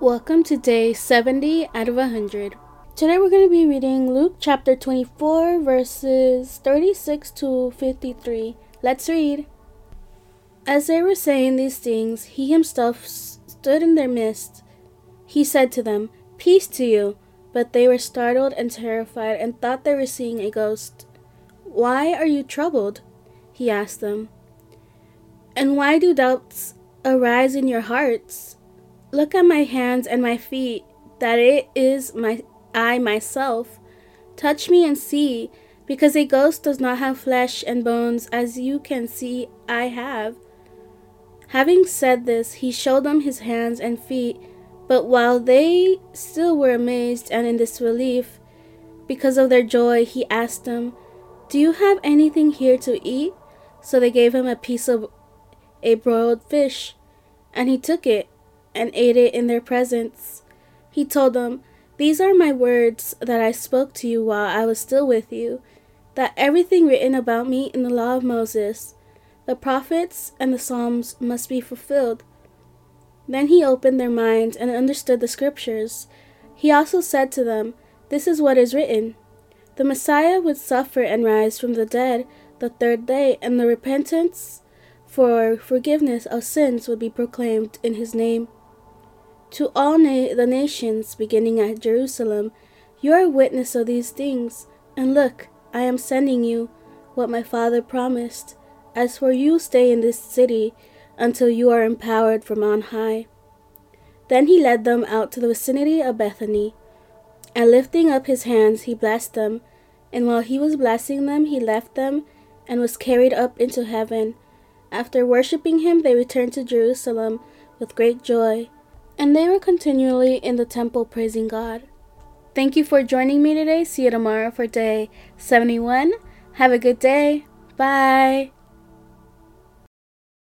Welcome to day 70 out of 100. Today we're going to be reading Luke chapter 24, verses 36 to 53. Let's read. As they were saying these things, he himself stood in their midst. He said to them, Peace to you. But they were startled and terrified and thought they were seeing a ghost. Why are you troubled? He asked them. And why do doubts arise in your hearts? Look at my hands and my feet, that it is my I myself. Touch me and see, because a ghost does not have flesh and bones as you can see I have. Having said this, he showed them his hands and feet, but while they still were amazed and in disbelief because of their joy, he asked them, Do you have anything here to eat? So they gave him a piece of a broiled fish, and he took it and ate it in their presence. He told them, These are my words that I spoke to you while I was still with you, that everything written about me in the law of Moses, the prophets, and the Psalms must be fulfilled. Then he opened their minds and understood the scriptures. He also said to them, This is what is written The Messiah would suffer and rise from the dead the third day, and the repentance for forgiveness of sins would be proclaimed in his name to all na- the nations, beginning at Jerusalem. You are witness of these things, and look, I am sending you what my Father promised. As for you, stay in this city until you are empowered from on high. Then he led them out to the vicinity of Bethany, and lifting up his hands, he blessed them. And while he was blessing them, he left them and was carried up into heaven. After worshipping him, they returned to Jerusalem with great joy and they were continually in the temple praising God. Thank you for joining me today. See you tomorrow for day 71. Have a good day. Bye.